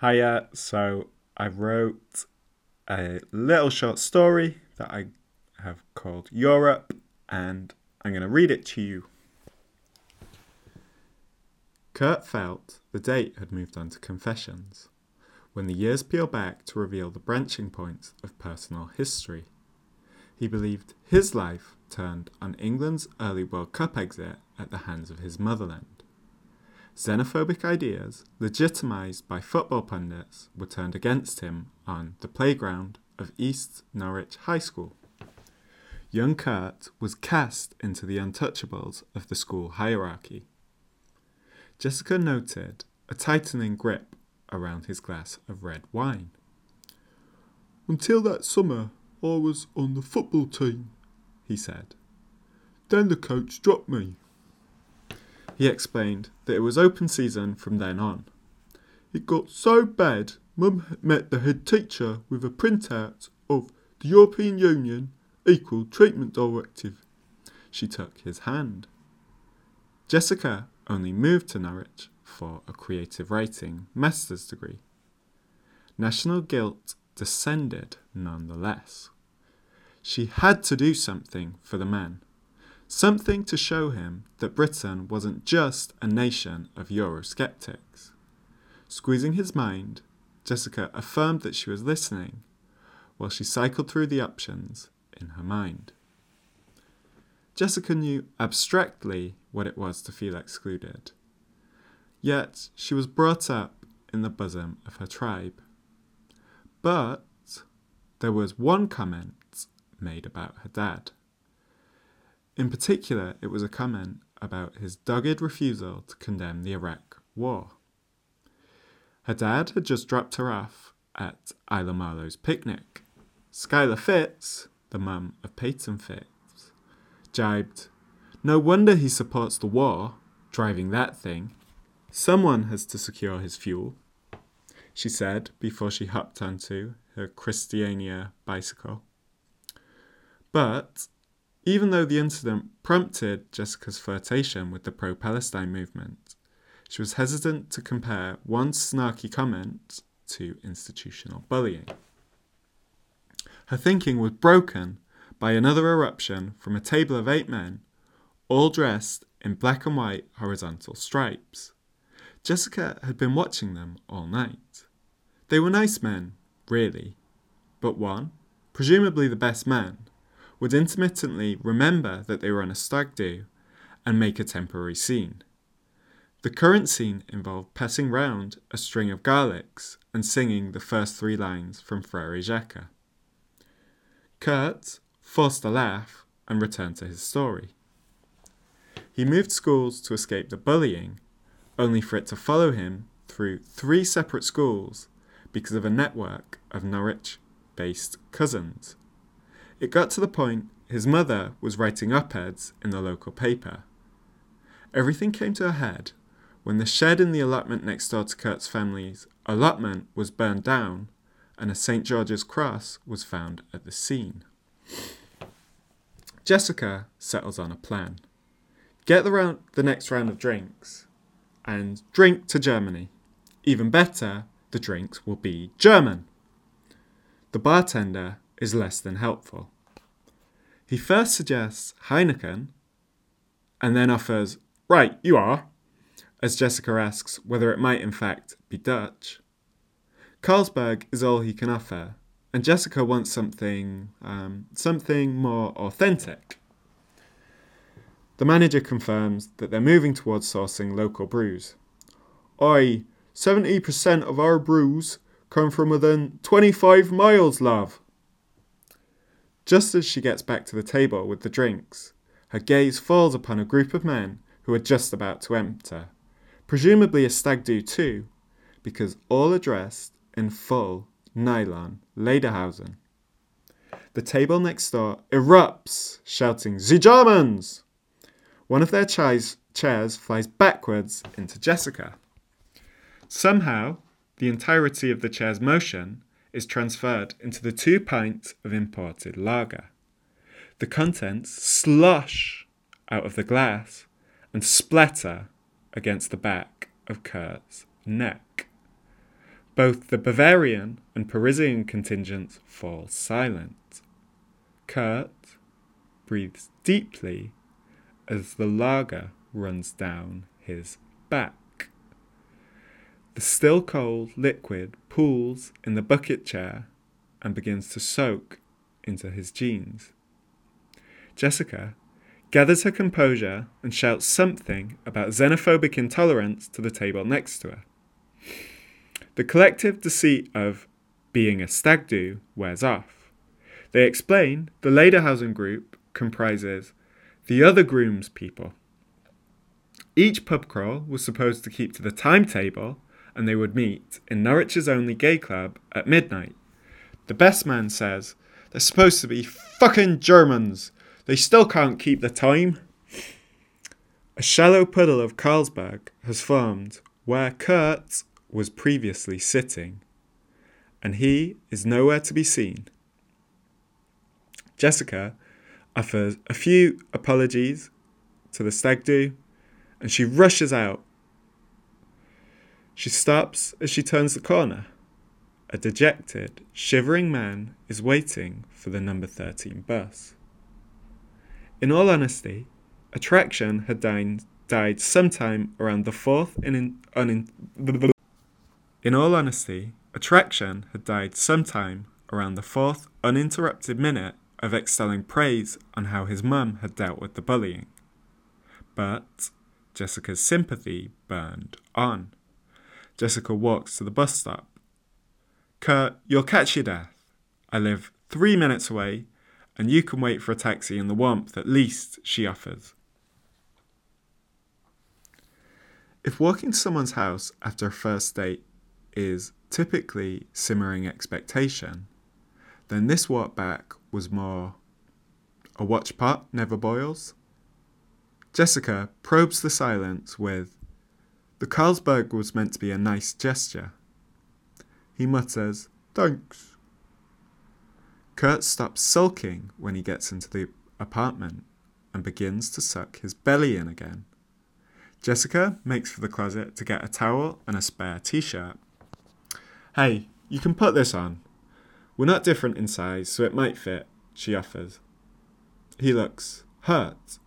Hiya. So I wrote a little short story that I have called Europe, and I'm going to read it to you. Kurt felt the date had moved on to confessions, when the years peel back to reveal the branching points of personal history. He believed his life turned on England's early World Cup exit at the hands of his motherland. Xenophobic ideas, legitimised by football pundits, were turned against him on the playground of East Norwich High School. Young Kurt was cast into the untouchables of the school hierarchy. Jessica noted a tightening grip around his glass of red wine. Until that summer, I was on the football team, he said. Then the coach dropped me. He explained that it was open season from then on. It got so bad, Mum met the head teacher with a printout of the European Union Equal Treatment Directive. She took his hand. Jessica only moved to Norwich for a creative writing master's degree. National guilt descended nonetheless. She had to do something for the man. Something to show him that Britain wasn't just a nation of Eurosceptics. Squeezing his mind, Jessica affirmed that she was listening while she cycled through the options in her mind. Jessica knew abstractly what it was to feel excluded. Yet she was brought up in the bosom of her tribe. But there was one comment made about her dad. In particular, it was a comment about his dogged refusal to condemn the Iraq War. Her dad had just dropped her off at Isla Marlowe's picnic. Skylar Fitz, the mum of Peyton Fitz, jibed, No wonder he supports the war, driving that thing. Someone has to secure his fuel, she said before she hopped onto her Christiania bicycle. But even though the incident prompted Jessica's flirtation with the pro Palestine movement, she was hesitant to compare one snarky comment to institutional bullying. Her thinking was broken by another eruption from a table of eight men, all dressed in black and white horizontal stripes. Jessica had been watching them all night. They were nice men, really, but one, presumably the best man, would intermittently remember that they were on a stag do and make a temporary scene. The current scene involved passing round a string of garlics and singing the first three lines from Frere Jacques. Kurt forced a laugh and returned to his story. He moved schools to escape the bullying, only for it to follow him through three separate schools because of a network of Norwich based cousins. It got to the point his mother was writing op eds in the local paper. Everything came to a head when the shed in the allotment next door to Kurt's family's allotment was burned down and a St. George's cross was found at the scene. Jessica settles on a plan. Get the, round, the next round of drinks and drink to Germany. Even better, the drinks will be German. The bartender is less than helpful. He first suggests Heineken and then offers, Right, you are, as Jessica asks whether it might in fact be Dutch. Carlsberg is all he can offer, and Jessica wants something, um, something more authentic. The manager confirms that they're moving towards sourcing local brews. Aye, 70% of our brews come from within 25 miles, love. Just as she gets back to the table with the drinks, her gaze falls upon a group of men who are just about to enter, presumably a stag do too, because all are dressed in full nylon lederhosen. The table next door erupts, shouting, The Germans! One of their chairs, chairs flies backwards into Jessica. Somehow, the entirety of the chair's motion is transferred into the two pints of imported lager. The contents slush out of the glass and splatter against the back of Kurt's neck. Both the Bavarian and Parisian contingents fall silent. Kurt breathes deeply as the lager runs down his back. The still cold liquid pools in the bucket chair and begins to soak into his jeans. Jessica gathers her composure and shouts something about xenophobic intolerance to the table next to her. The collective deceit of being a stag do wears off. They explain the Lederhosen group comprises the other groom's people. Each pub crawl was supposed to keep to the timetable and they would meet in Norwich's only gay club at midnight. The best man says, They're supposed to be fucking Germans. They still can't keep the time. A shallow puddle of Carlsberg has formed where Kurt was previously sitting, and he is nowhere to be seen. Jessica offers a few apologies to the stag do, and she rushes out. She stops as she turns the corner. A dejected, shivering man is waiting for the number 13 bus. In all honesty, attraction had died, died sometime around the fourth in, unin, in all honesty, attraction had died sometime around the fourth uninterrupted minute of extolling praise on how his mum had dealt with the bullying. But Jessica's sympathy burned on. Jessica walks to the bus stop. Kurt, you'll catch your death. I live three minutes away, and you can wait for a taxi in the warmth at least, she offers. If walking to someone's house after a first date is typically simmering expectation, then this walk back was more a watch pot never boils. Jessica probes the silence with, The Carlsberg was meant to be a nice gesture. He mutters, Thanks. Kurt stops sulking when he gets into the apartment and begins to suck his belly in again. Jessica makes for the closet to get a towel and a spare t shirt. Hey, you can put this on. We're not different in size, so it might fit, she offers. He looks hurt.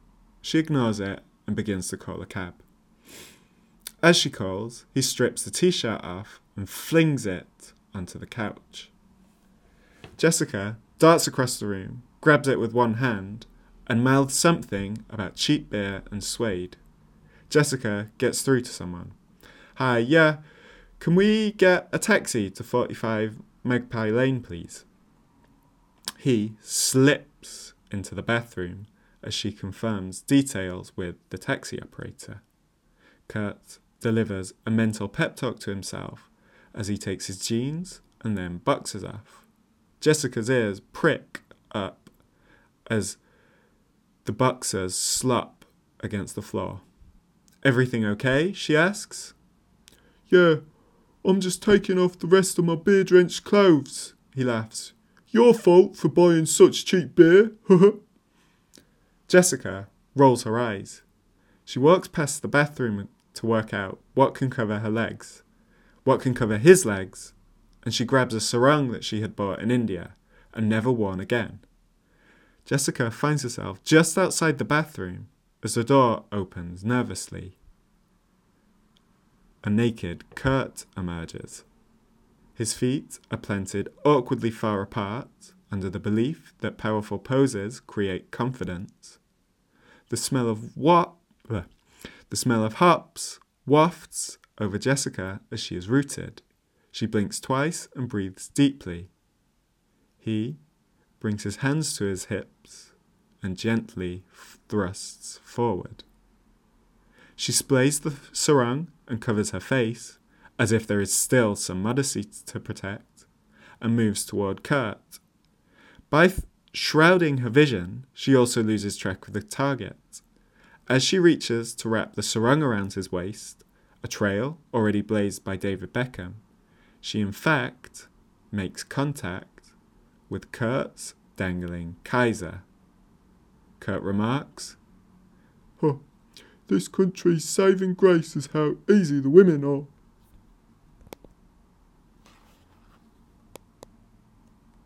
She ignores it and begins to call a cab. As she calls, he strips the t shirt off and flings it onto the couch. Jessica darts across the room, grabs it with one hand, and mouths something about cheap beer and suede. Jessica gets through to someone. Hi, yeah, can we get a taxi to 45 Magpie Lane, please? He slips into the bathroom as she confirms details with the taxi operator. Kurt delivers a mental pep talk to himself as he takes his jeans and then boxes off. Jessica's ears prick up as the boxers slop against the floor. Everything okay? she asks. Yeah, I'm just taking off the rest of my beer drenched clothes, he laughs. Your fault for buying such cheap beer. Jessica rolls her eyes. She walks past the bathroom to work out what can cover her legs, what can cover his legs, and she grabs a sarong that she had bought in India and never worn again. Jessica finds herself just outside the bathroom as the door opens nervously a naked Kurt emerges. His feet are planted awkwardly far apart under the belief that powerful poses create confidence. The smell of what? The smell of hops wafts over Jessica as she is rooted. She blinks twice and breathes deeply. He brings his hands to his hips and gently thrusts forward. She splays the sarong and covers her face, as if there is still some modesty to protect, and moves toward Kurt. By th- shrouding her vision, she also loses track of the target. As she reaches to wrap the sarong around his waist, a trail already blazed by David Beckham, she in fact makes contact with Kurt's dangling Kaiser. Kurt remarks, Huh, this country's saving grace is how easy the women are.